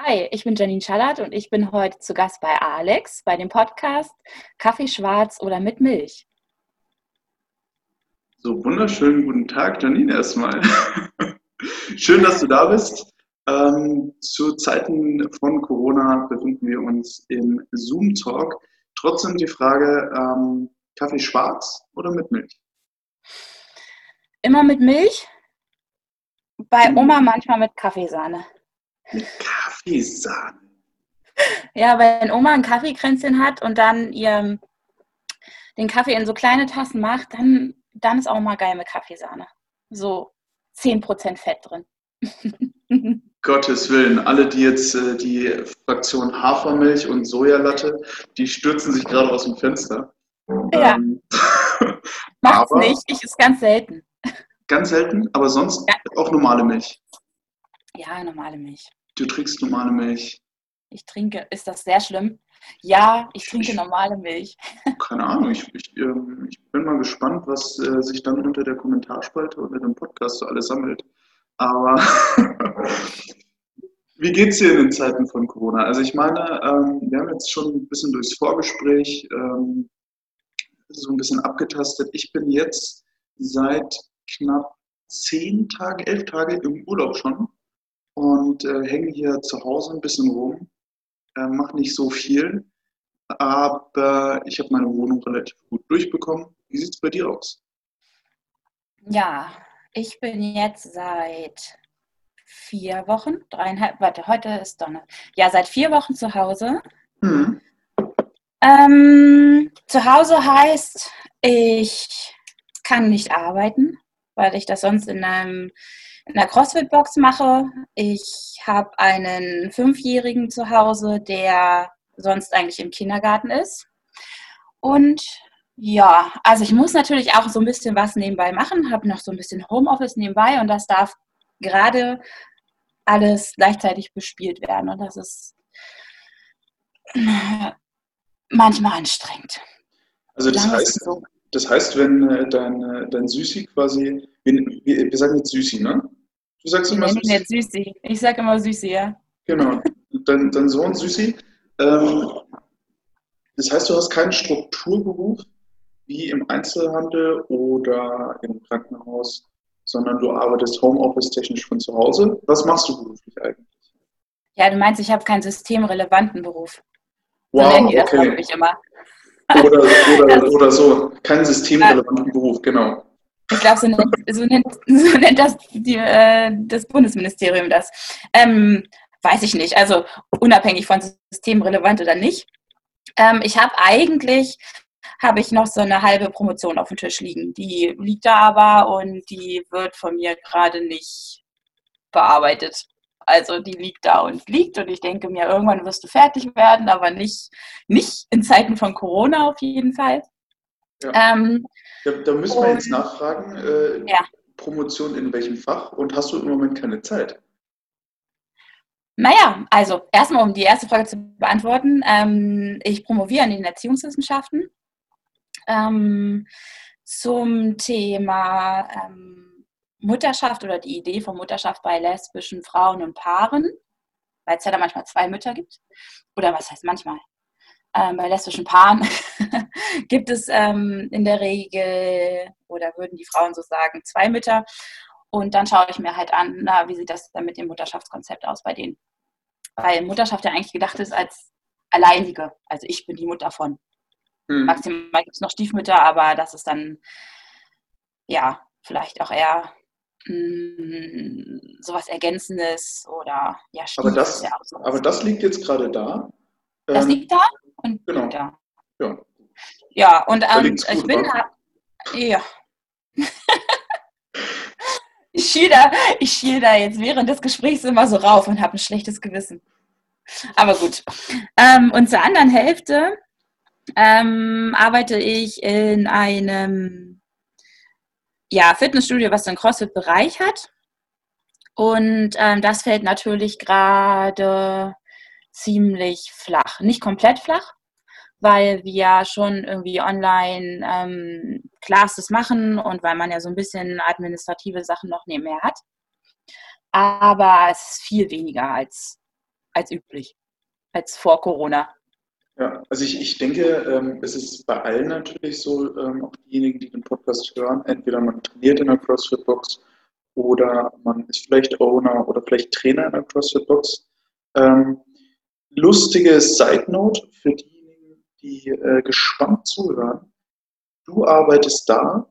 Hi, ich bin Janine Schallert und ich bin heute zu Gast bei Alex bei dem Podcast Kaffee schwarz oder mit Milch. So, wunderschönen guten Tag, Janine, erstmal. Schön, dass du da bist. Ähm, zu Zeiten von Corona befinden wir uns im Zoom-Talk. Trotzdem die Frage, ähm, Kaffee schwarz oder mit Milch? Immer mit Milch, bei mhm. Oma manchmal mit Kaffeesahne. Mit Kaffeesahne. Ja, wenn Oma ein Kaffeekränzchen hat und dann ihr den Kaffee in so kleine Tassen macht, dann, dann ist auch mal geil mit Kaffeesahne. So 10% Fett drin. Gottes Willen, alle, die jetzt äh, die Fraktion Hafermilch und Sojalatte, die stürzen sich gerade aus dem Fenster. Ja. Ähm, Macht's nicht, ich ist ganz selten. Ganz selten, aber sonst ja. auch normale Milch. Ja, normale Milch. Du trinkst normale Milch. Ich trinke, ist das sehr schlimm? Ja, ich trinke ich, normale Milch. Keine Ahnung, ich, ich, äh, ich bin mal gespannt, was äh, sich dann unter der Kommentarspalte unter dem Podcast so alles sammelt. Aber wie geht es dir in den Zeiten von Corona? Also ich meine, ähm, wir haben jetzt schon ein bisschen durchs Vorgespräch ähm, so ein bisschen abgetastet. Ich bin jetzt seit knapp zehn Tagen, elf Tage im Urlaub schon und äh, hänge hier zu Hause ein bisschen rum, äh, mache nicht so viel, aber ich habe meine Wohnung relativ gut durchbekommen. Wie sieht es bei dir aus? Ja, ich bin jetzt seit vier Wochen, dreieinhalb, warte, heute ist Donnerstag. Ja, seit vier Wochen zu Hause. Mhm. Ähm, zu Hause heißt, ich kann nicht arbeiten, weil ich das sonst in einem in einer CrossFit-Box mache. Ich habe einen Fünfjährigen zu Hause, der sonst eigentlich im Kindergarten ist. Und ja, also ich muss natürlich auch so ein bisschen was nebenbei machen, habe noch so ein bisschen Homeoffice nebenbei und das darf gerade alles gleichzeitig bespielt werden. Und das ist manchmal anstrengend. Also das heißt, so. das heißt, wenn äh, dein, äh, dein Süßi quasi, wir, wir sagen jetzt Süßi, ne? Du sagst immer Süßi. Nicht Süßi. Ich sage immer Süßi, ja. Genau. Dein, dein Sohn Süßi. Ähm, das heißt, du hast keinen Strukturberuf wie im Einzelhandel oder im Krankenhaus, sondern du arbeitest Homeoffice-technisch von zu Hause. Was machst du beruflich eigentlich? Ja, du meinst, ich habe keinen systemrelevanten Beruf. Wow, so okay. Oder, oder, oder so, keinen systemrelevanten Beruf, genau. Ich glaube, so nennt, so, so nennt, das die, äh, das Bundesministerium das. Ähm, weiß ich nicht. Also unabhängig von systemrelevant oder nicht. Ähm, ich habe eigentlich habe ich noch so eine halbe Promotion auf dem Tisch liegen. Die liegt da aber und die wird von mir gerade nicht bearbeitet. Also die liegt da und liegt und ich denke mir, irgendwann wirst du fertig werden, aber nicht, nicht in Zeiten von Corona auf jeden Fall. Ja. Ähm, da, da, müssen wir jetzt nachfragen, äh, ja. Promotion in welchem Fach und hast du im Moment keine Zeit? Naja, also erstmal, um die erste Frage zu beantworten. Ähm, ich promoviere an den Erziehungswissenschaften ähm, zum Thema ähm, Mutterschaft oder die Idee von Mutterschaft bei lesbischen Frauen und Paaren, weil es ja da manchmal zwei Mütter gibt. Oder was heißt manchmal? Ähm, bei lesbischen Paaren gibt es ähm, in der Regel, oder würden die Frauen so sagen, zwei Mütter. Und dann schaue ich mir halt an, na, wie sieht das dann mit dem Mutterschaftskonzept aus bei denen. Weil Mutterschaft ja eigentlich gedacht ist als alleinige. Also ich bin die Mutter von. Mhm. Maximal gibt es noch Stiefmütter, aber das ist dann, ja, vielleicht auch eher mh, hm, sowas Ergänzendes oder ja, Stief aber das, ja aber das liegt jetzt gerade da. Das ähm, liegt da? Und genau. Peter. Ja. Ja, und ähm, ich bin ja. ich schiel da, ich schiel da jetzt während des Gesprächs immer so rauf und habe ein schlechtes Gewissen. Aber gut. Ähm, und zur anderen Hälfte ähm, arbeite ich in einem ja, Fitnessstudio, was einen CrossFit-Bereich hat. Und ähm, das fällt natürlich gerade ziemlich flach. Nicht komplett flach, weil wir schon irgendwie online ähm, Classes machen und weil man ja so ein bisschen administrative Sachen noch nebenher hat. Aber es ist viel weniger als, als üblich, als vor Corona. Ja, also ich, ich denke, ähm, es ist bei allen natürlich so, ähm, auch diejenigen, die den Podcast hören, entweder man trainiert in der CrossFit-Box oder man ist vielleicht Owner oder vielleicht Trainer in der CrossFit-Box. Ähm, lustige Side-Note für diejenigen, die äh, gespannt zuhören. Du arbeitest da,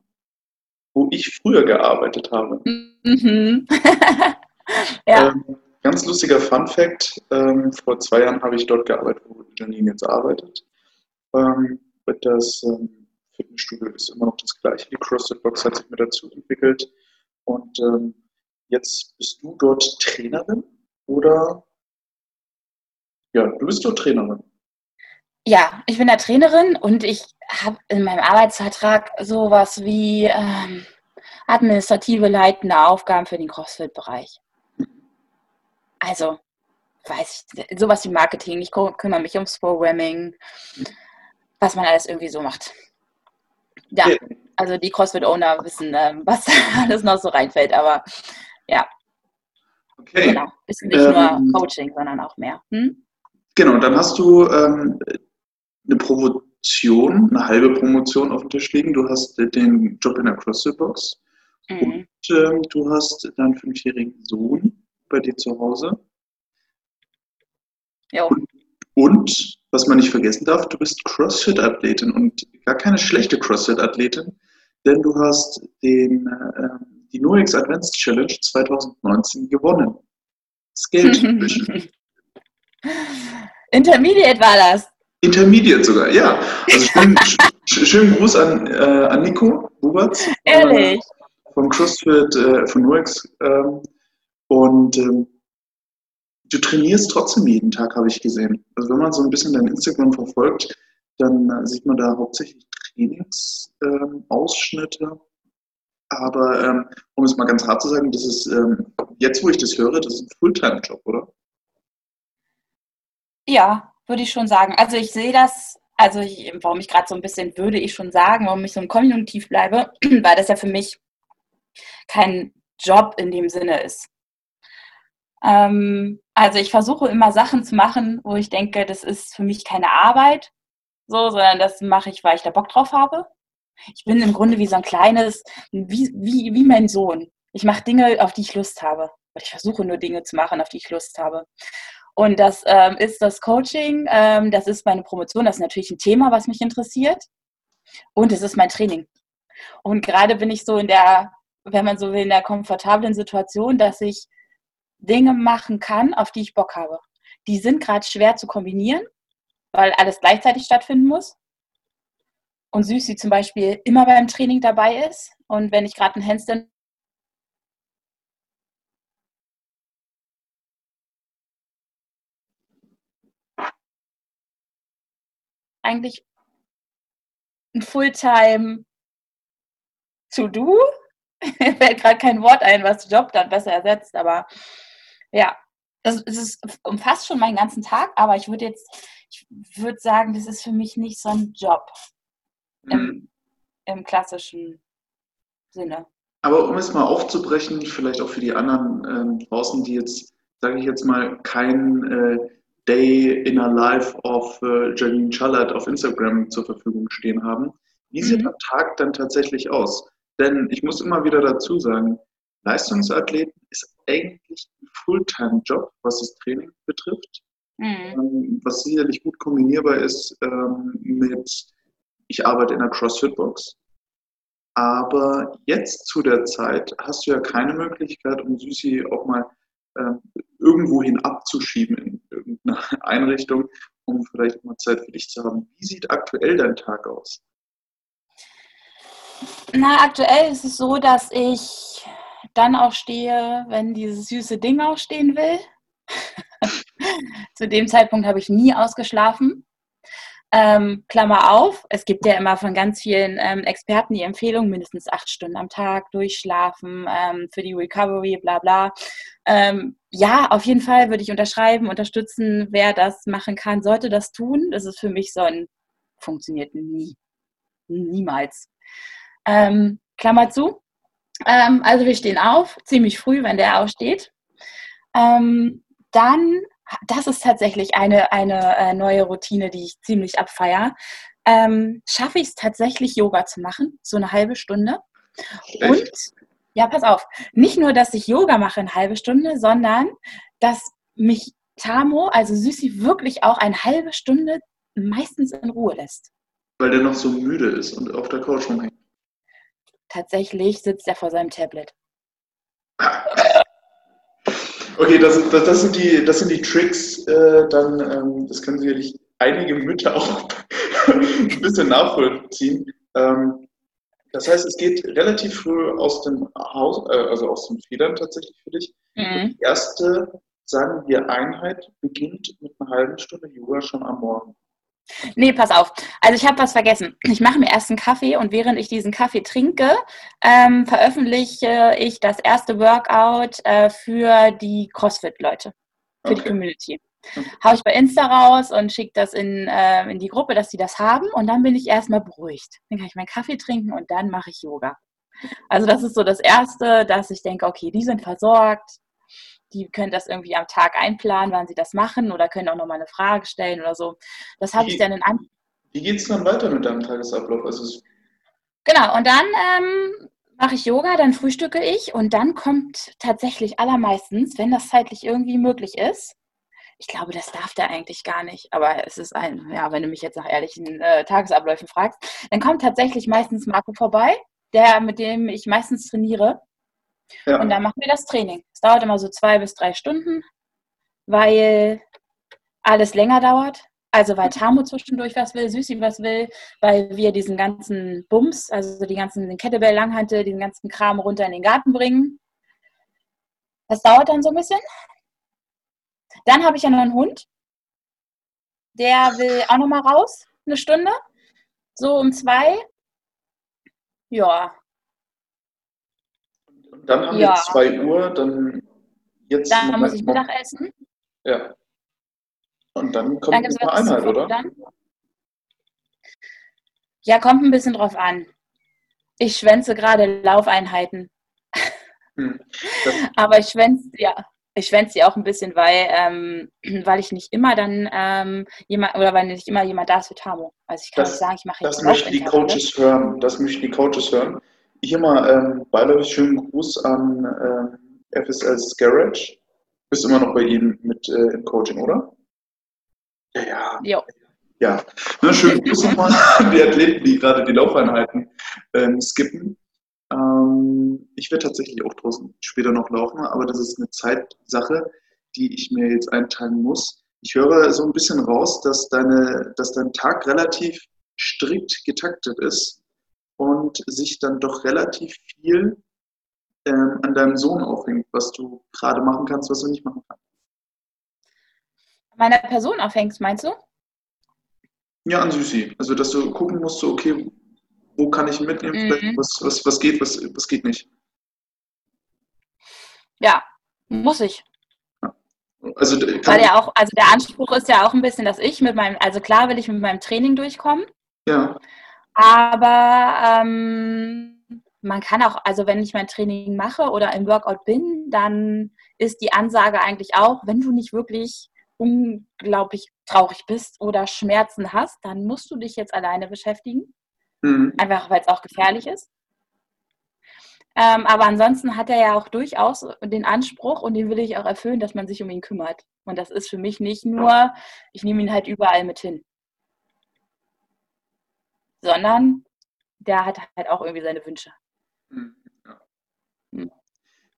wo ich früher gearbeitet habe. Mhm. ja. Ähm, ganz lustiger Fun Fact: ähm, Vor zwei Jahren habe ich dort gearbeitet, wo Janine jetzt arbeitet. Ähm, das ähm, Fitnessstudio ist immer noch das gleiche. Die CrossFit Box hat sich mit dazu entwickelt. Und ähm, jetzt bist du dort Trainerin oder? Ja, du bist dort Trainerin. Ja, ich bin da Trainerin und ich habe in meinem Arbeitsvertrag sowas wie ähm, administrative leitende Aufgaben für den CrossFit-Bereich. Also, weiß ich, sowas wie Marketing, ich kümmere mich ums Programming, was man alles irgendwie so macht. Ja, also die CrossFit-Owner wissen, ähm, was alles noch so reinfällt, aber ja. Okay. Genau, ist nicht ähm, nur Coaching, sondern auch mehr. Hm? Genau, dann hast du ähm, eine Promotion, eine halbe Promotion auf dem Tisch liegen. Du hast den Job in der CrossFit-Box mhm. und ähm, du hast deinen fünfjährigen Sohn bei dir zu Hause. Und, und, was man nicht vergessen darf, du bist CrossFit-Athletin und gar keine schlechte CrossFit-Athletin, denn du hast den, äh, die NoX Advanced Challenge 2019 gewonnen. Das Geld. Intermediate war das. Intermediate sogar, ja. Also schönen, schönen Gruß an, äh, an Nico Buberts. Ehrlich. Äh, vom CrossFit, äh, von NoX. Ähm, und ähm, du trainierst trotzdem jeden Tag, habe ich gesehen. Also wenn man so ein bisschen dein Instagram verfolgt, dann äh, sieht man da hauptsächlich Trainingsausschnitte. Ähm, Aber ähm, um es mal ganz hart zu sagen, das ist ähm, jetzt, wo ich das höre, das ist ein Fulltime-Job, oder? Ja, würde ich schon sagen. Also ich sehe das, also ich, warum ich gerade so ein bisschen würde ich schon sagen, warum ich so im Konjunktiv bleibe, weil das ja für mich kein Job in dem Sinne ist. Ähm, also ich versuche immer Sachen zu machen, wo ich denke, das ist für mich keine Arbeit, so, sondern das mache ich, weil ich da Bock drauf habe. Ich bin im Grunde wie so ein kleines, wie, wie, wie mein Sohn. Ich mache Dinge, auf die ich Lust habe. Ich versuche nur Dinge zu machen, auf die ich Lust habe. Und das ähm, ist das Coaching, ähm, das ist meine Promotion, das ist natürlich ein Thema, was mich interessiert. Und es ist mein Training. Und gerade bin ich so in der, wenn man so will, in der komfortablen Situation, dass ich Dinge machen kann, auf die ich Bock habe. Die sind gerade schwer zu kombinieren, weil alles gleichzeitig stattfinden muss. Und Süßi zum Beispiel immer beim Training dabei ist. Und wenn ich gerade einen Handstand eigentlich ein Fulltime To-Do. Mir fällt gerade kein Wort ein, was Job dann besser ersetzt, aber ja, das, das ist, umfasst schon meinen ganzen Tag, aber ich würde jetzt, ich würde sagen, das ist für mich nicht so ein Job im, mhm. im klassischen Sinne. Aber um es mal aufzubrechen, vielleicht auch für die anderen ähm, draußen, die jetzt, sage ich jetzt mal, kein äh, Day in a Life of äh, Janine Schallert auf Instagram zur Verfügung stehen haben. Wie sieht mhm. ein Tag dann tatsächlich aus? Denn ich muss immer wieder dazu sagen, Leistungsathleten ist eigentlich ein Fulltime-Job, was das Training betrifft. Mhm. Ähm, was sicherlich gut kombinierbar ist ähm, mit, ich arbeite in einer CrossFit-Box. Aber jetzt zu der Zeit hast du ja keine Möglichkeit, um Süßi auch mal ähm, irgendwohin abzuschieben in irgendeine Einrichtung, um vielleicht mal Zeit für dich zu haben. Wie sieht aktuell dein Tag aus? Na, aktuell ist es so, dass ich dann auch stehe, wenn dieses süße Ding aufstehen will. Zu dem Zeitpunkt habe ich nie ausgeschlafen. Ähm, Klammer auf, es gibt ja immer von ganz vielen ähm, Experten die Empfehlung, mindestens acht Stunden am Tag durchschlafen ähm, für die Recovery, bla bla. Ähm, ja, auf jeden Fall würde ich unterschreiben, unterstützen, wer das machen kann, sollte das tun. Das ist für mich so ein, funktioniert nie. Niemals. Ähm, Klammer zu. Ähm, also wir stehen auf, ziemlich früh, wenn der aufsteht. Dann das ist tatsächlich eine, eine äh, neue Routine, die ich ziemlich abfeier. Ähm, schaffe ich es tatsächlich, Yoga zu machen, so eine halbe Stunde. Echt? Und ja, pass auf, nicht nur, dass ich Yoga mache eine halbe Stunde, sondern dass mich Tamo, also Süßi, wirklich auch eine halbe Stunde meistens in Ruhe lässt. Weil der noch so müde ist und auf der Couch rumhängt. Tatsächlich sitzt er vor seinem Tablet. Okay, das, das, das, sind, die, das sind die Tricks, äh, dann, ähm, das können sicherlich einige Mütter auch ein bisschen nachvollziehen. Ähm, das heißt, es geht relativ früh aus dem Haus, äh, also aus den Federn tatsächlich für dich. Mhm. Die erste, sagen wir, Einheit beginnt mit einer halben Stunde Yoga schon am Morgen. Nee, pass auf. Also ich habe was vergessen. Ich mache mir erst einen Kaffee und während ich diesen Kaffee trinke, ähm, veröffentliche ich das erste Workout äh, für die CrossFit-Leute, für okay. die Community. Hau ich bei Insta raus und schicke das in, äh, in die Gruppe, dass sie das haben und dann bin ich erstmal beruhigt. Dann kann ich meinen Kaffee trinken und dann mache ich Yoga. Also das ist so das Erste, dass ich denke, okay, die sind versorgt, die können das irgendwie am Tag einplanen, wann sie das machen oder können auch nochmal eine Frage stellen oder so. Das habe ich dann in An Wie geht es dann weiter mit deinem Tagesablauf? Also genau, und dann ähm, mache ich Yoga, dann frühstücke ich und dann kommt tatsächlich allermeistens, wenn das zeitlich irgendwie möglich ist, ich glaube, das darf der eigentlich gar nicht, aber es ist ein, ja, wenn du mich jetzt nach ehrlichen äh, Tagesabläufen fragst, dann kommt tatsächlich meistens Marco vorbei, der, mit dem ich meistens trainiere. Ja. Und dann machen wir das Training. Es dauert immer so zwei bis drei Stunden, weil alles länger dauert. Also weil Tamo zwischendurch was will, Süßi was will, weil wir diesen ganzen Bums, also die ganzen Kettlebell, Langhantel, diesen ganzen Kram runter in den Garten bringen. Das dauert dann so ein bisschen. Dann habe ich ja noch einen Hund. Der will auch noch mal raus, eine Stunde. So um zwei. Ja, dann haben ja. wir 2 Uhr, dann jetzt. Dann muss ich Mittag essen. Ja. Und dann kommt dann eine Einheit, oder? Dann. Ja, kommt ein bisschen drauf an. Ich schwänze gerade Laufeinheiten. Hm. Aber ich schwänze, ja, ich schwänze sie auch ein bisschen, weil, ähm, weil ich nicht immer dann ähm, jemand oder weil nicht immer jemand da ist für Tamo. Also ich kann das, nicht sagen, ich mache jetzt Das möchten die Coaches hören. Das möchten die Coaches hören. Hier mal ähm, beiläufig schönen Gruß an äh, FSL's Garage. Bist immer noch bei ihm mit äh, im Coaching, oder? Ja, ja. Jo. Ja, Na, schönen Gruß nochmal an die Athleten, die gerade die Laufeinheiten ähm, skippen. Ähm, ich werde tatsächlich auch draußen später noch laufen, aber das ist eine Zeitsache, die ich mir jetzt einteilen muss. Ich höre so ein bisschen raus, dass, deine, dass dein Tag relativ strikt getaktet ist und sich dann doch relativ viel ähm, an deinem Sohn aufhängt, was du gerade machen kannst, was du nicht machen kannst. Meiner Person aufhängst, meinst du? Ja, an Süßi. Also, dass du gucken musst, so, okay, wo kann ich mitnehmen, mhm. was, was, was geht, was, was geht nicht. Ja, muss ich. Also, Weil ja auch, also der Anspruch ist ja auch ein bisschen, dass ich mit meinem, also klar will ich mit meinem Training durchkommen. Ja. Aber ähm, man kann auch, also wenn ich mein Training mache oder im Workout bin, dann ist die Ansage eigentlich auch, wenn du nicht wirklich unglaublich traurig bist oder Schmerzen hast, dann musst du dich jetzt alleine beschäftigen. Mhm. Einfach weil es auch gefährlich ist. Ähm, aber ansonsten hat er ja auch durchaus den Anspruch und den will ich auch erfüllen, dass man sich um ihn kümmert. Und das ist für mich nicht nur, ich nehme ihn halt überall mit hin sondern der hat halt auch irgendwie seine Wünsche. Hm. Hm.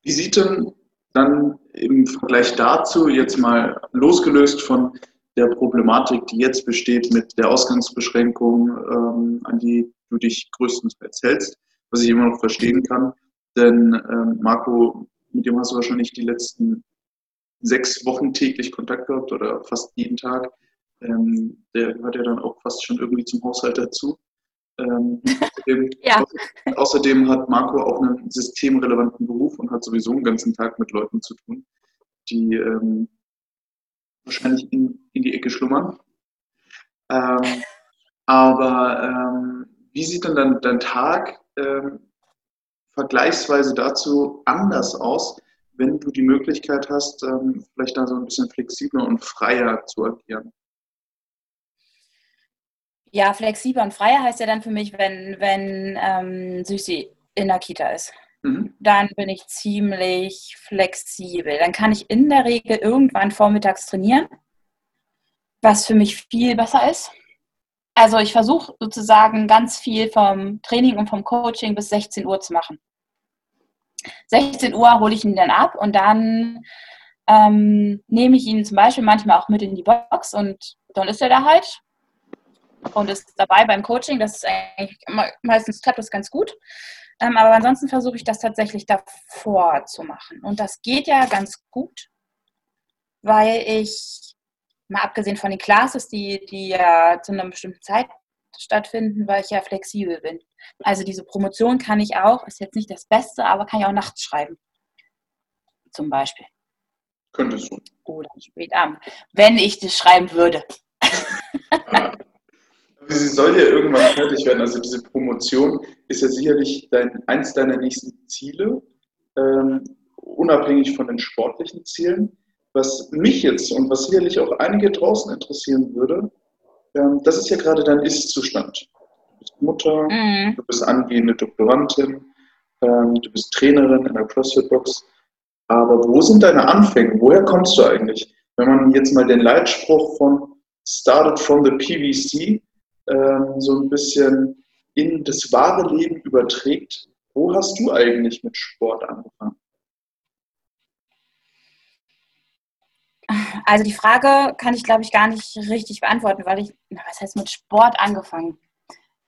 Wie sieht denn dann im Vergleich dazu jetzt mal losgelöst von der Problematik, die jetzt besteht mit der Ausgangsbeschränkung, ähm, an die du dich größtenteils hältst, was ich immer noch verstehen kann. Denn ähm, Marco, mit dem hast du wahrscheinlich die letzten sechs Wochen täglich Kontakt gehabt oder fast jeden Tag. Ähm, der gehört ja dann auch fast schon irgendwie zum Haushalt dazu. Ähm, außerdem, ja. außerdem, hat Marco auch einen systemrelevanten Beruf und hat sowieso einen ganzen Tag mit Leuten zu tun, die ähm, wahrscheinlich in, in, die Ecke schlummern. Ähm, aber ähm, wie sieht denn dann dein Tag ähm, vergleichsweise dazu anders aus, wenn du die Möglichkeit hast, ähm, vielleicht da so ein bisschen flexibler und freier zu agieren? Ja, flexibler und freier heißt ja dann für mich, wenn, wenn ähm, Süßi in der Kita ist. Mhm. Dann bin ich ziemlich flexibel. Dann kann ich in der Regel irgendwann vormittags trainieren, was für mich viel besser ist. Also ich versuche sozusagen ganz viel vom Training und vom Coaching bis 16 Uhr zu machen. 16 Uhr hole ich ihn dann ab und dann ähm, nehme ich ihn zum Beispiel manchmal auch mit in die Box und dann ist er da halt und ist dabei beim Coaching. Das ist eigentlich meistens klappt das ganz gut. Ähm, aber ansonsten versuche ich das tatsächlich davor zu machen. Und das geht ja ganz gut, weil ich, mal abgesehen von den Classes, die, die ja zu einer bestimmten Zeit stattfinden, weil ich ja flexibel bin. Also diese Promotion kann ich auch, ist jetzt nicht das Beste, aber kann ich auch nachts schreiben. Zum Beispiel. Könntest du. Oder spät abend. Wenn ich das schreiben würde. Sie soll ja irgendwann fertig werden. Also diese Promotion ist ja sicherlich dein, eins deiner nächsten Ziele, ähm, unabhängig von den sportlichen Zielen. Was mich jetzt und was sicherlich auch einige draußen interessieren würde, ähm, das ist ja gerade dein Ist-Zustand. Du bist Mutter, mhm. du bist angehende Doktorandin, ähm, du bist Trainerin in der CrossFit-Box. Aber wo sind deine Anfänge? Woher kommst du eigentlich? Wenn man jetzt mal den Leitspruch von Started from the PVC ähm, so ein bisschen in das wahre Leben überträgt, wo hast du eigentlich mit Sport angefangen? Also die Frage kann ich, glaube ich, gar nicht richtig beantworten, weil ich, was heißt mit Sport angefangen?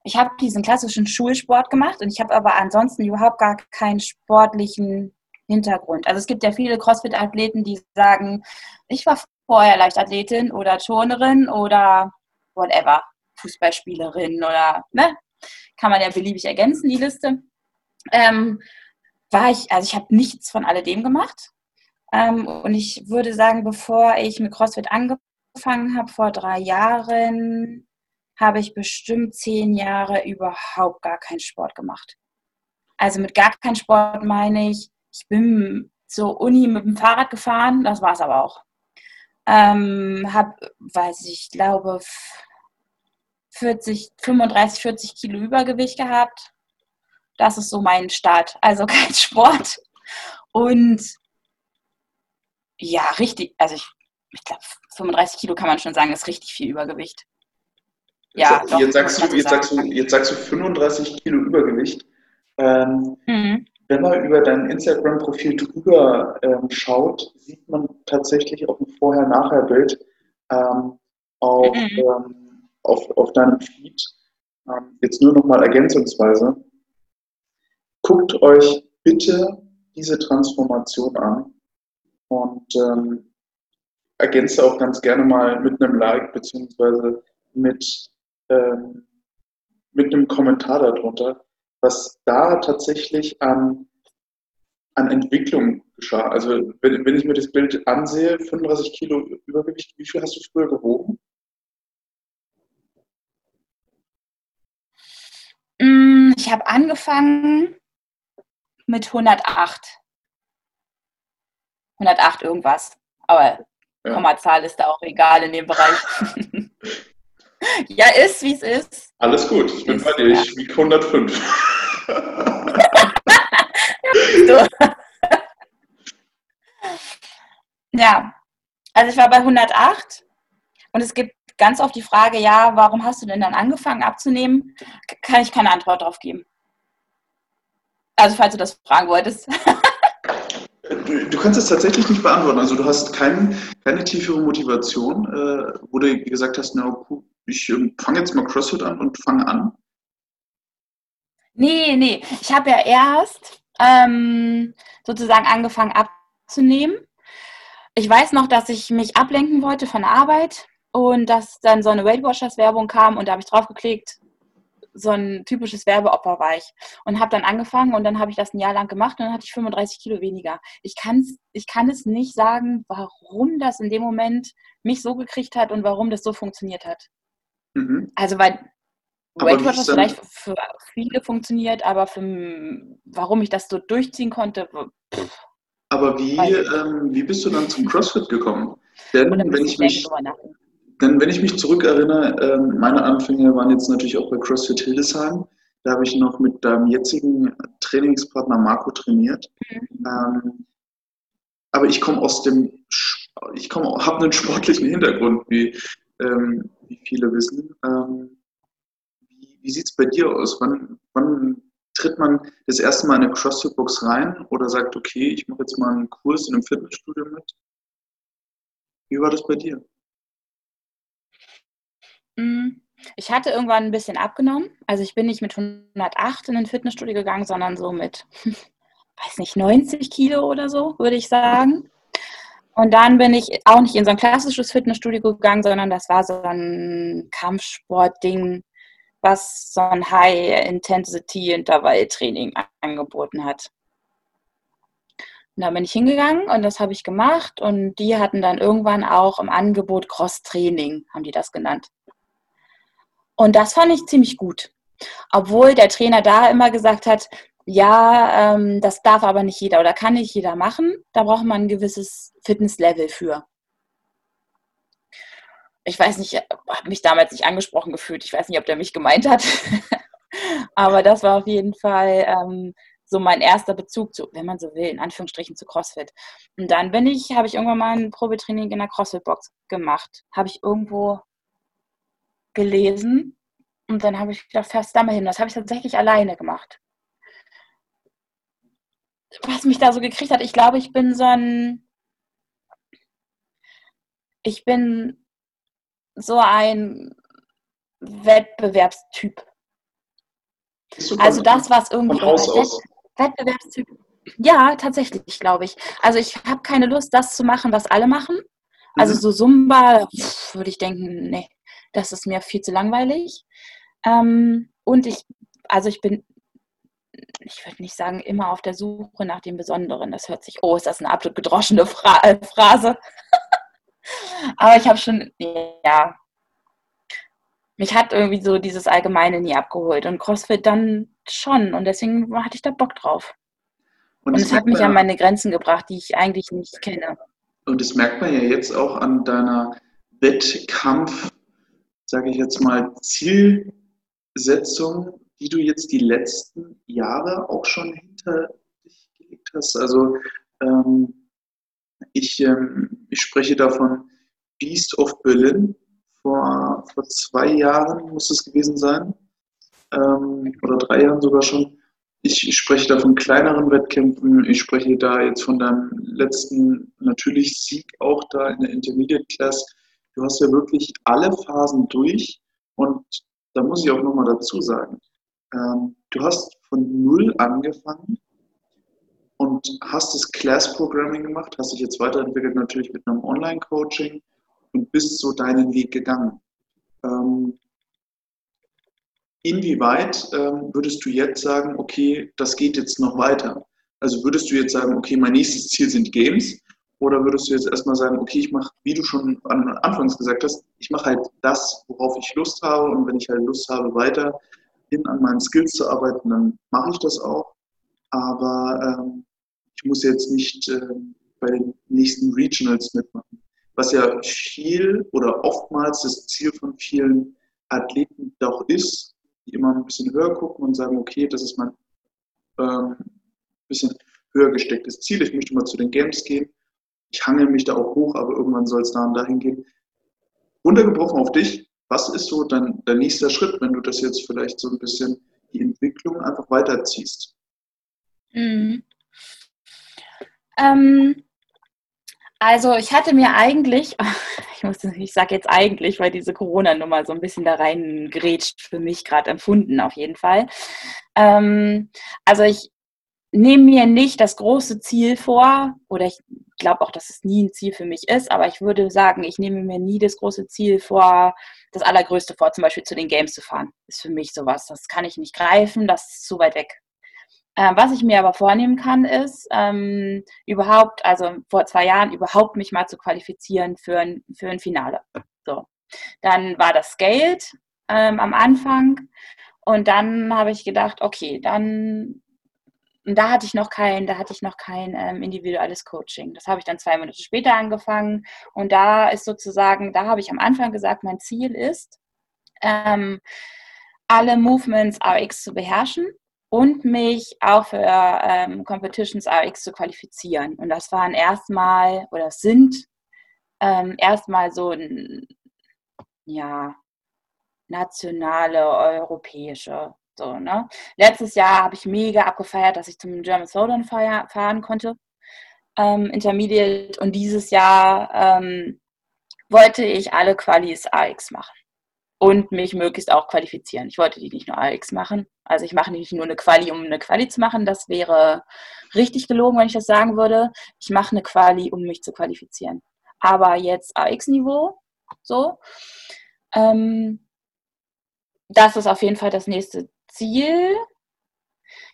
Ich habe diesen klassischen Schulsport gemacht und ich habe aber ansonsten überhaupt gar keinen sportlichen Hintergrund. Also es gibt ja viele CrossFit-Athleten, die sagen, ich war vorher Leichtathletin oder Turnerin oder whatever. Fußballspielerin oder, ne? Kann man ja beliebig ergänzen, die Liste. Ähm, war ich, also ich habe nichts von alledem gemacht. Ähm, und ich würde sagen, bevor ich mit CrossFit angefangen habe, vor drei Jahren, habe ich bestimmt zehn Jahre überhaupt gar keinen Sport gemacht. Also mit gar keinem Sport meine ich, ich bin zur Uni mit dem Fahrrad gefahren, das war es aber auch. Ähm, habe, weiß ich, glaube 40, 35, 40 Kilo Übergewicht gehabt. Das ist so mein Start. Also kein Sport. Und ja, richtig, also ich, ich glaube, 35 Kilo kann man schon sagen, ist richtig viel Übergewicht. Ja, jetzt, doch, jetzt, sagst, du, jetzt, sagst, du, jetzt sagst du 35 Kilo Übergewicht. Ähm, mhm. Wenn man über dein Instagram-Profil drüber ähm, schaut, sieht man tatsächlich auch ein Vorher-Nachher-Bild ähm, auf mhm. Auf, auf deinem Feed. Ähm, jetzt nur nochmal ergänzungsweise. Guckt euch bitte diese Transformation an und ähm, ergänze auch ganz gerne mal mit einem Like beziehungsweise mit, ähm, mit einem Kommentar darunter, was da tatsächlich an, an Entwicklung geschah. Also wenn, wenn ich mir das Bild ansehe, 35 Kilo Übergewicht, wie viel hast du früher gewogen? Ich habe angefangen mit 108. 108 irgendwas. Aber ja. Kommazahl ist da auch egal in dem Bereich. ja, ist wie es ist. Alles gut, ich bin ist, bei dir. Ja. Ich wiege 105. ja, also ich war bei 108 und es gibt ganz oft die Frage, ja, warum hast du denn dann angefangen abzunehmen? Kann ich keine Antwort darauf geben. Also falls du das fragen wolltest. Du, du, kannst es tatsächlich nicht beantworten. Also du hast kein, keine tiefere Motivation, äh, wo du gesagt hast, na, ich ähm, fange jetzt mal CrossFit an und fange an. Nee, nee. Ich habe ja erst ähm, sozusagen angefangen abzunehmen. Ich weiß noch, dass ich mich ablenken wollte von Arbeit und dass dann so eine Weight Watchers Werbung kam und da habe ich draufgeklickt, so ein typisches Werbeopfer war ich und habe dann angefangen und dann habe ich das ein Jahr lang gemacht und dann hatte ich 35 Kilo weniger. Ich, kann's, ich kann es nicht sagen, warum das in dem Moment mich so gekriegt hat und warum das so funktioniert hat. Mhm. Also weil Weight Watchers vielleicht für viele funktioniert, aber für, warum ich das so durchziehen konnte, pff. Aber wie, ähm, wie bist du dann zum CrossFit gekommen? Denn wenn ich mich, denn wenn ich mich zurückerinnere, ähm, meine Anfänge waren jetzt natürlich auch bei CrossFit Hildesheim. Da habe ich noch mit deinem jetzigen Trainingspartner Marco trainiert. Mhm. Ähm, aber ich komme aus dem, ich komme, habe einen sportlichen Hintergrund, wie, ähm, wie viele wissen. Wie wie sieht es bei dir aus? Wann, wann tritt man das erste Mal in eine CrossFit-Box rein oder sagt, okay, ich mache jetzt mal einen Kurs in einem Fitnessstudio mit? Wie war das bei dir? Mm, ich hatte irgendwann ein bisschen abgenommen. Also ich bin nicht mit 108 in ein Fitnessstudio gegangen, sondern so mit, weiß nicht, 90 Kilo oder so, würde ich sagen. Und dann bin ich auch nicht in so ein klassisches Fitnessstudio gegangen, sondern das war so ein Kampfsportding, was so ein High-Intensity-Intervalltraining angeboten hat. Und da bin ich hingegangen und das habe ich gemacht und die hatten dann irgendwann auch im Angebot Cross-Training, haben die das genannt. Und das fand ich ziemlich gut. Obwohl der Trainer da immer gesagt hat, ja, ähm, das darf aber nicht jeder oder kann nicht jeder machen. Da braucht man ein gewisses Fitnesslevel für. Ich weiß nicht, habe mich damals nicht angesprochen gefühlt. Ich weiß nicht, ob der mich gemeint hat. aber das war auf jeden Fall ähm, so mein erster Bezug zu, wenn man so will, in Anführungsstrichen zu CrossFit. Und dann bin ich, habe ich irgendwann mal ein Probetraining in der CrossFit-Box gemacht. Habe ich irgendwo gelesen und dann habe ich gedacht, fährst da mal hin. Das habe ich tatsächlich alleine gemacht. Was mich da so gekriegt hat, ich glaube, ich bin so ein, ich bin so ein Wettbewerbstyp. Also das, was irgendwie Wettbewerbstyp. Ja, tatsächlich, glaube ich. Also ich habe keine Lust, das zu machen, was alle machen. Also mhm. so Zumba, würde ich denken, nee, das ist mir viel zu langweilig. Ähm, und ich, also ich bin, ich würde nicht sagen, immer auf der Suche nach dem Besonderen. Das hört sich, oh, ist das eine absolut gedroschene äh, Phrase. Aber ich habe schon, ja, mich hat irgendwie so dieses Allgemeine nie abgeholt und CrossFit dann schon und deswegen hatte ich da Bock drauf. Und, und es hat mich an meine Grenzen gebracht, die ich eigentlich nicht kenne. Und das merkt man ja jetzt auch an deiner Wettkampf, sage ich jetzt mal, Zielsetzung, die du jetzt die letzten Jahre auch schon hinter dich gelegt hast. Also ähm, ich, ähm, ich spreche davon Beast of Berlin. Vor, vor zwei Jahren muss es gewesen sein. Ähm, oder drei Jahren sogar schon. Ich, spreche da von kleineren Wettkämpfen. Ich spreche da jetzt von deinem letzten, natürlich Sieg auch da in der Intermediate Class du hast ja wirklich alle Phasen durch und da muss ich auch nochmal dazu sagen, ähm, du hast von null angefangen und hast das Class Programming gemacht, hast dich jetzt weiterentwickelt natürlich mit einem Online-Coaching und bist so deinen Weg gegangen. Ähm, inwieweit ähm, würdest du jetzt sagen, okay, das geht jetzt noch weiter? Also würdest du jetzt sagen, okay, mein nächstes Ziel sind Games oder würdest du jetzt erstmal sagen, okay, ich mache, wie du schon anfangs gesagt hast, ich mache halt das, worauf ich Lust habe und wenn ich halt Lust habe, weiter hin an meinen Skills zu arbeiten, dann mache ich das auch. Aber ähm, ich muss jetzt nicht äh, bei den nächsten Regionals mitmachen. Was ja viel oder oftmals das Ziel von vielen Athleten doch ist, die immer ein bisschen höher gucken und sagen, okay, das ist mein ähm, bisschen höher gestecktes Ziel, ich möchte mal zu den Games gehen ich hangel mich da auch hoch, aber irgendwann soll es da und dahin gehen. Untergebrochen auf dich, was ist so dein, dein nächster Schritt, wenn du das jetzt vielleicht so ein bisschen die Entwicklung einfach weiterziehst? Mhm. Ähm, also ich hatte mir eigentlich, ich ich sage jetzt eigentlich, weil diese Corona-Nummer so ein bisschen da rein grätscht für mich gerade empfunden auf jeden Fall. Ähm, also ich nehme mir nicht das große Ziel vor, oder ich glaube auch, dass es nie ein Ziel für mich ist, aber ich würde sagen, ich nehme mir nie das große Ziel vor, das Allergrößte vor, zum Beispiel zu den Games zu fahren. Ist für mich sowas. Das kann ich nicht greifen, das ist zu weit weg. Ähm, was ich mir aber vornehmen kann, ist ähm, überhaupt, also vor zwei Jahren überhaupt mich mal zu qualifizieren für ein, für ein Finale. So. Dann war das Geld ähm, am Anfang und dann habe ich gedacht, okay, dann und da hatte ich noch kein, da hatte ich noch kein ähm, individuelles Coaching. Das habe ich dann zwei Monate später angefangen. Und da ist sozusagen, da habe ich am Anfang gesagt, mein Ziel ist, ähm, alle Movements RX zu beherrschen und mich auch für ähm, Competitions RX zu qualifizieren. Und das waren erstmal oder sind ähm, erstmal so ein, ja, nationale, europäische so, ne? Letztes Jahr habe ich mega abgefeiert, dass ich zum German Southern fahren konnte, ähm, Intermediate. Und dieses Jahr ähm, wollte ich alle Qualis AX machen und mich möglichst auch qualifizieren. Ich wollte die nicht nur AX machen. Also ich mache nicht nur eine Quali, um eine Quali zu machen. Das wäre richtig gelogen, wenn ich das sagen würde. Ich mache eine Quali, um mich zu qualifizieren. Aber jetzt AX-Niveau, so. Ähm, das ist auf jeden Fall das nächste Ziel.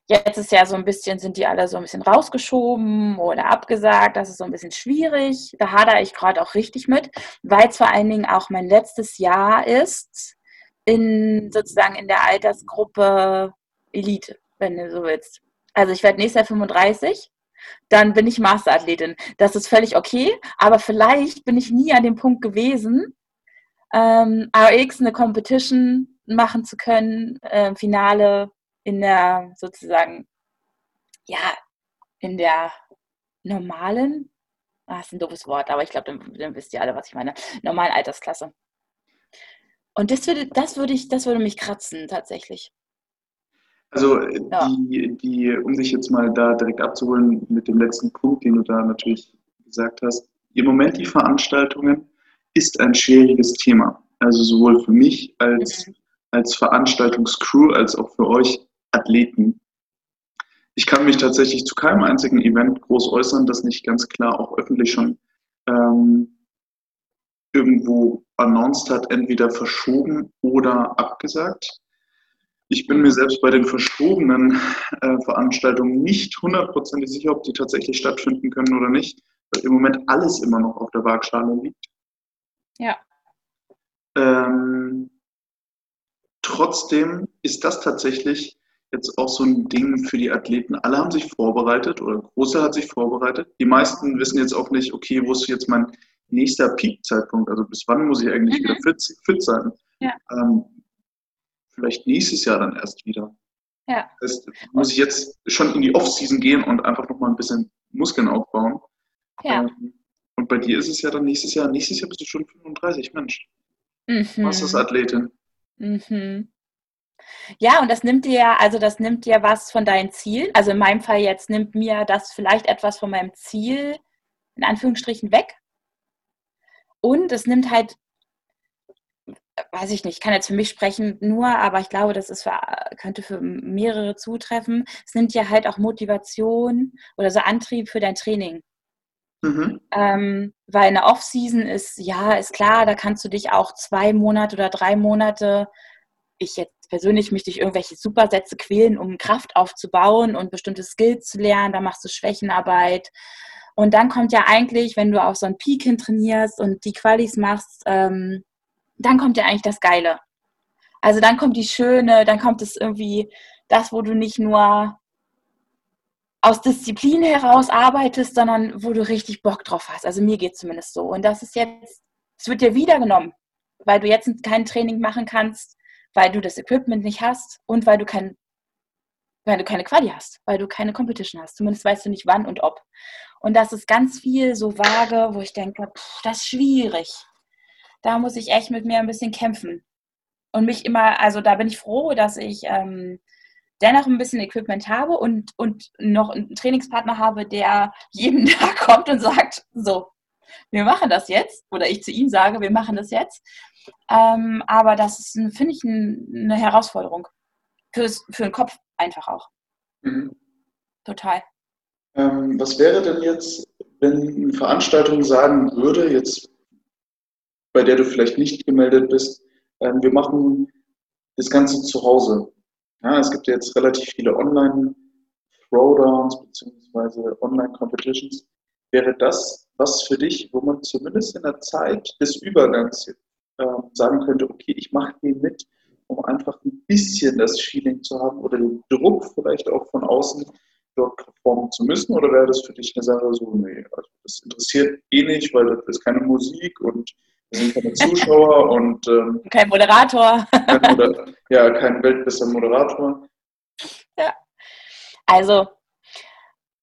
Jetzt ist ja so ein bisschen, sind die alle so ein bisschen rausgeschoben oder abgesagt. Das ist so ein bisschen schwierig. Da hadere ich gerade auch richtig mit, weil es vor allen Dingen auch mein letztes Jahr ist in sozusagen in der Altersgruppe Elite, wenn du so willst. Also ich werde nächstes Jahr 35, dann bin ich Masterathletin. Das ist völlig okay, aber vielleicht bin ich nie an dem Punkt gewesen, ähm, RX eine Competition machen zu können, äh, Finale in der sozusagen, ja, in der normalen, ah, ist ein doofes Wort, aber ich glaube, dann, dann, wisst ihr alle, was ich meine, normalen Altersklasse. Und das würde, das würde ich, das würde mich kratzen, tatsächlich. Also ja. die, die, um sich jetzt mal da direkt abzuholen mit dem letzten Punkt, den du da natürlich gesagt hast, im Moment die Veranstaltungen ist ein schwieriges Thema. Also sowohl für mich als mhm als Veranstaltungscrew als auch für euch Athleten. Ich kann mich tatsächlich zu keinem einzigen Event groß äußern, das nicht ganz klar auch öffentlich schon ähm, irgendwo announced hat, entweder verschoben oder abgesagt. Ich bin mir selbst bei den verschobenen äh, Veranstaltungen nicht hundertprozentig sicher, ob die tatsächlich stattfinden können oder nicht, weil im Moment alles immer noch auf der Waagschale liegt. Ja. Ähm, Trotzdem ist das tatsächlich jetzt auch so ein Ding für die Athleten. Alle haben sich vorbereitet oder Großteil hat sich vorbereitet. Die meisten wissen jetzt auch nicht, okay, wo ist jetzt mein nächster Peak-Zeitpunkt? Also bis wann muss ich eigentlich mhm. wieder fit, fit sein? Ja. Ähm, vielleicht nächstes Jahr dann erst wieder. Ja. Das muss ich jetzt schon in die Off-Season gehen und einfach nochmal ein bisschen Muskeln aufbauen. Ja. Ähm, und bei dir ist es ja dann nächstes Jahr, nächstes Jahr bist du schon 35, Mensch. Mhm. Was ist Athletin? Mhm. Ja, und das nimmt dir, also das nimmt dir was von deinem Ziel. Also in meinem Fall jetzt nimmt mir das vielleicht etwas von meinem Ziel in Anführungsstrichen weg. Und es nimmt halt, weiß ich nicht, ich kann jetzt für mich sprechen nur, aber ich glaube, das ist für, könnte für mehrere zutreffen. Es nimmt dir halt auch Motivation oder so Antrieb für dein Training. Mhm. Ähm, weil eine Off-Season ist, ja, ist klar, da kannst du dich auch zwei Monate oder drei Monate, ich jetzt persönlich mich durch irgendwelche Supersätze quälen, um Kraft aufzubauen und bestimmte Skills zu lernen, da machst du Schwächenarbeit. Und dann kommt ja eigentlich, wenn du auf so einen Peak hin trainierst und die Qualis machst, ähm, dann kommt ja eigentlich das Geile. Also dann kommt die Schöne, dann kommt es irgendwie das, wo du nicht nur aus Disziplin heraus arbeitest, sondern wo du richtig Bock drauf hast. Also mir geht es zumindest so. Und das ist jetzt, es wird dir wiedergenommen, weil du jetzt kein Training machen kannst, weil du das Equipment nicht hast und weil du kein, weil du keine Quali hast, weil du keine Competition hast. Zumindest weißt du nicht wann und ob. Und das ist ganz viel so vage, wo ich denke, pff, das ist schwierig. Da muss ich echt mit mir ein bisschen kämpfen. Und mich immer, also da bin ich froh, dass ich ähm, dennoch ein bisschen Equipment habe und, und noch einen Trainingspartner habe, der jeden Tag kommt und sagt, so, wir machen das jetzt. Oder ich zu ihm sage, wir machen das jetzt. Ähm, aber das ist, finde ich, eine Herausforderung. Für's, für den Kopf einfach auch. Mhm. Total. Ähm, was wäre denn jetzt, wenn eine Veranstaltung sagen würde, jetzt bei der du vielleicht nicht gemeldet bist, ähm, wir machen das Ganze zu Hause. Ja, es gibt jetzt relativ viele Online-Throwdowns bzw. Online-Competitions. Wäre das was für dich, wo man zumindest in der Zeit des Übergangs äh, sagen könnte, okay, ich mache den mit, um einfach ein bisschen das Feeling zu haben oder den Druck vielleicht auch von außen, dort performen zu müssen? Oder wäre das für dich eine Sache so, nee, also das interessiert eh nicht, weil das ist keine Musik und sind keine Zuschauer und ähm, kein Moderator. Kein Moder ja, kein weltbester Moderator. Ja. Also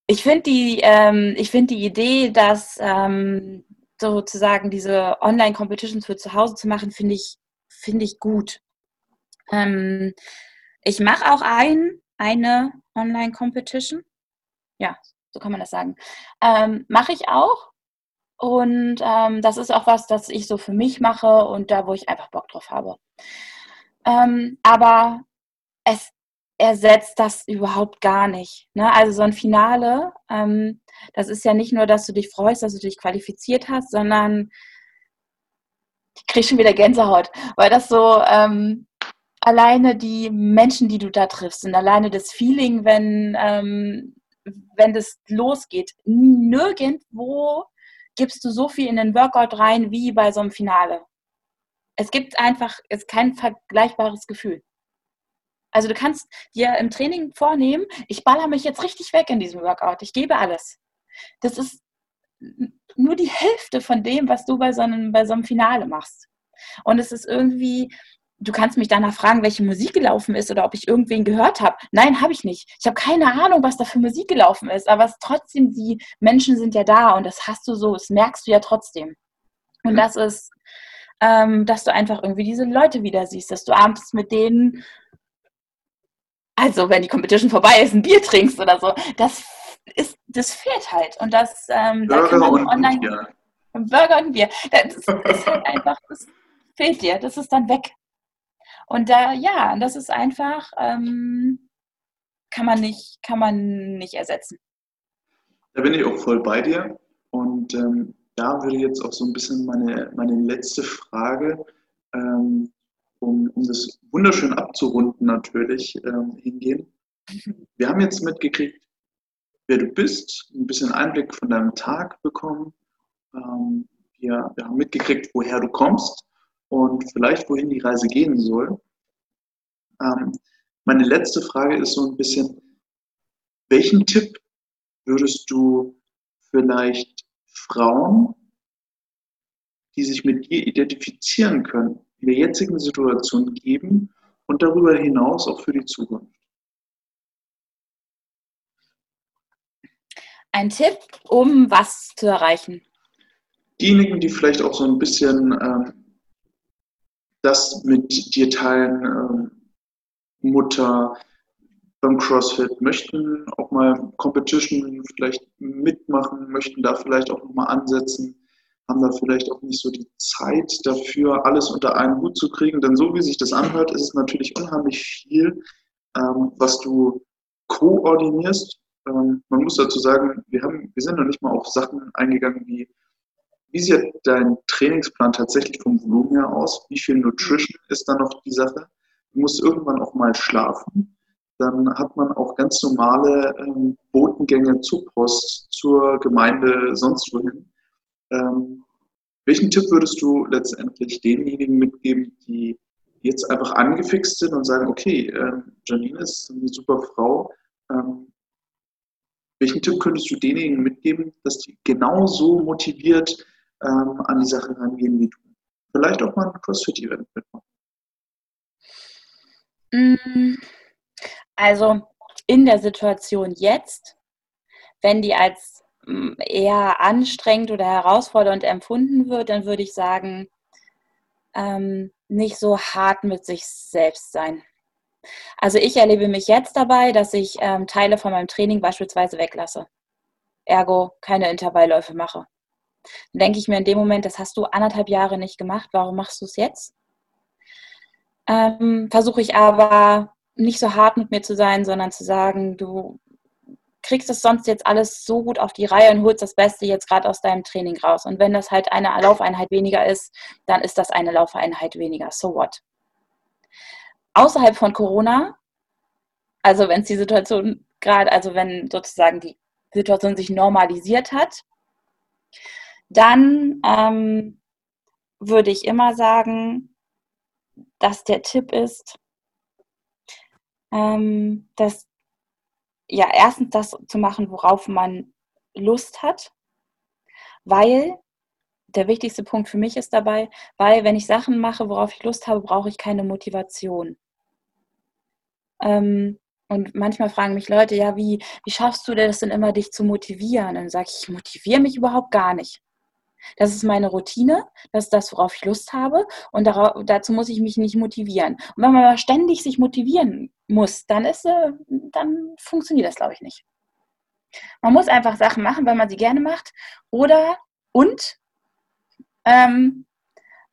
ich finde die, ähm, find die Idee, dass ähm, sozusagen diese Online-Competitions für zu Hause zu machen, finde ich, find ich gut. Ähm, ich mache auch ein, eine Online-Competition. Ja, so kann man das sagen. Ähm, mache ich auch. Und ähm, das ist auch was, das ich so für mich mache und da, wo ich einfach Bock drauf habe. Ähm, aber es ersetzt das überhaupt gar nicht. Ne? Also so ein Finale, ähm, das ist ja nicht nur, dass du dich freust, dass du dich qualifiziert hast, sondern ich kriege schon wieder Gänsehaut, weil das so ähm, alleine die Menschen, die du da triffst und alleine das Feeling, wenn, ähm, wenn das losgeht, nirgendwo gibst du so viel in den Workout rein wie bei so einem Finale. Es gibt einfach, ist kein vergleichbares Gefühl. Also du kannst dir im Training vornehmen, ich baller mich jetzt richtig weg in diesem Workout, ich gebe alles. Das ist nur die Hälfte von dem, was du bei so einem, bei so einem Finale machst. Und es ist irgendwie, du kannst mich danach fragen, welche Musik gelaufen ist oder ob ich irgendwen gehört habe. Nein, habe ich nicht. Ich habe keine Ahnung, was da für Musik gelaufen ist, aber es trotzdem, die Menschen sind ja da und das hast du so, das merkst du ja trotzdem. Und mhm. das ist, ähm, dass du einfach irgendwie diese Leute wieder siehst, dass du abends mit denen also wenn die Competition vorbei ist, ein Bier trinkst oder so, das ist, das fehlt halt. Und das, ähm, da kann man online. Bier. Burger und Bier. Das ist halt einfach, das fehlt dir, das ist dann weg. Und da, ja, das ist einfach, ähm, kann man nicht, kann man nicht ersetzen. Da bin ich auch voll bei dir. Und ähm, da würde jetzt auch so ein bisschen meine, meine letzte Frage ähm, um, um das wunderschön abzurunden natürlich ähm, hingehen. Wir haben jetzt mitgekriegt, wer du bist, ein bisschen Einblick von deinem Tag bekommen. Ähm, wir, wir haben mitgekriegt, woher du kommst und vielleicht wohin die Reise gehen soll. Ähm, meine letzte Frage ist so ein bisschen, welchen Tipp würdest du vielleicht Frauen, die sich mit dir identifizieren können, in der jetzigen Situation geben und darüber hinaus auch für die Zukunft? Ein Tipp, um was zu erreichen? Diejenigen, die vielleicht auch so ein bisschen ähm, das mit dir teilen, ähm, Mutter beim CrossFit, möchten auch mal Competition vielleicht mitmachen, möchten da vielleicht auch nochmal ansetzen haben da vielleicht auch nicht so die Zeit dafür, alles unter einen Hut zu kriegen. Denn so wie sich das anhört, ist es natürlich unheimlich viel, ähm, was du koordinierst. Ähm, man muss dazu sagen, wir, haben, wir sind noch nicht mal auf Sachen eingegangen wie, wie sieht dein Trainingsplan tatsächlich vom Volumen her aus? Wie viel Nutrition ist da noch die Sache? Du musst irgendwann auch mal schlafen. Dann hat man auch ganz normale ähm, Botengänge zur Post, zur Gemeinde, sonst wohin ähm, welchen Tipp würdest du letztendlich denjenigen mitgeben, die jetzt einfach angefixt sind und sagen, okay, ähm, Janine ist eine super Frau. Ähm, welchen Tipp könntest du denjenigen mitgeben, dass die genauso motiviert ähm, an die Sache rangehen wie du? Vielleicht auch mal ein CrossFit-Event mitmachen. Mm, also in der Situation jetzt, wenn die als eher anstrengend oder herausfordernd empfunden wird, dann würde ich sagen, ähm, nicht so hart mit sich selbst sein. Also ich erlebe mich jetzt dabei, dass ich ähm, Teile von meinem Training beispielsweise weglasse. Ergo keine Intervallläufe mache. Dann denke ich mir in dem Moment, das hast du anderthalb Jahre nicht gemacht, warum machst du es jetzt? Ähm, Versuche ich aber nicht so hart mit mir zu sein, sondern zu sagen, du kriegst es sonst jetzt alles so gut auf die Reihe und holst das Beste jetzt gerade aus deinem Training raus. Und wenn das halt eine Laufeinheit weniger ist, dann ist das eine Laufeinheit weniger. So what? Außerhalb von Corona, also wenn es die Situation gerade, also wenn sozusagen die Situation sich normalisiert hat, dann ähm, würde ich immer sagen, dass der Tipp ist, ähm, dass ja, erstens das zu machen, worauf man Lust hat, weil der wichtigste Punkt für mich ist dabei, weil wenn ich Sachen mache, worauf ich Lust habe, brauche ich keine Motivation. Ähm, und manchmal fragen mich Leute, ja, wie, wie schaffst du das denn immer, dich zu motivieren? Und dann sage ich, ich motiviere mich überhaupt gar nicht. Das ist meine Routine, das ist das, worauf ich Lust habe und darauf, dazu muss ich mich nicht motivieren. Und wenn man aber ständig sich motivieren muss, dann, ist, äh, dann funktioniert das, glaube ich, nicht. Man muss einfach Sachen machen, weil man sie gerne macht oder und ähm,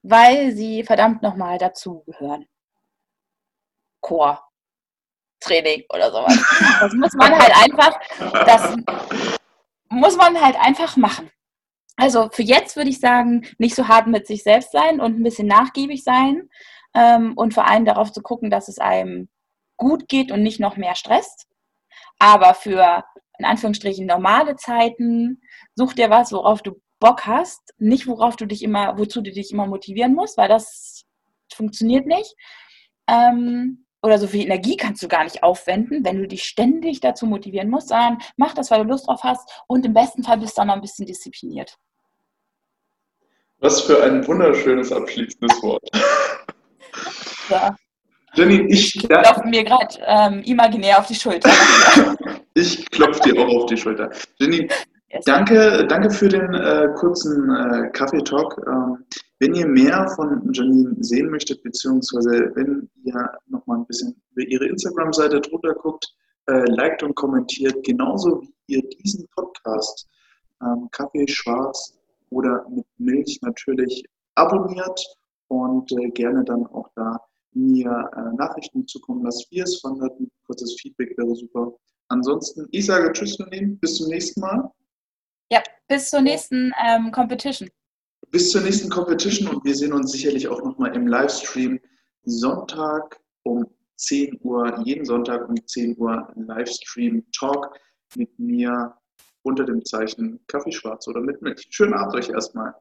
weil sie verdammt nochmal dazugehören. Chor, Training oder sowas. Das muss man halt einfach, das muss man halt einfach machen. Also für jetzt würde ich sagen, nicht so hart mit sich selbst sein und ein bisschen nachgiebig sein ähm, und vor allem darauf zu gucken, dass es einem gut geht und nicht noch mehr stresst. Aber für in Anführungsstrichen normale Zeiten such dir was, worauf du Bock hast, nicht worauf du dich immer, wozu du dich immer motivieren musst, weil das funktioniert nicht. Ähm, oder so viel Energie kannst du gar nicht aufwenden, wenn du dich ständig dazu motivieren musst, sondern mach das, weil du Lust drauf hast und im besten Fall bist du dann noch ein bisschen diszipliniert. Was für ein wunderschönes abschließendes Wort. Ja. Jenny, ich klopfe mir gerade ähm, imaginär auf die Schulter. ich klopfe dir auch auf die Schulter. Jenny, danke, danke für den äh, kurzen äh, Kaffee-Talk. Ähm, wenn ihr mehr von Janine sehen möchtet, beziehungsweise wenn ihr nochmal ein bisschen über ihre Instagram-Seite drunter guckt, äh, liked und kommentiert, genauso wie ihr diesen Podcast ähm, Kaffee schwarz oder mit Milch natürlich abonniert und äh, gerne dann auch da mir äh, Nachrichten zukommen lasst, wie es fandet. Ein kurzes Feedback wäre super. Ansonsten, ich sage Tschüss, Janine, bis zum nächsten Mal. Ja, bis zur nächsten ähm, Competition. Bis zur nächsten Competition und wir sehen uns sicherlich auch nochmal im Livestream Sonntag um 10 Uhr, jeden Sonntag um 10 Uhr Livestream Talk mit mir unter dem Zeichen Kaffee schwarz oder mit Milch. Schönen Abend euch erstmal.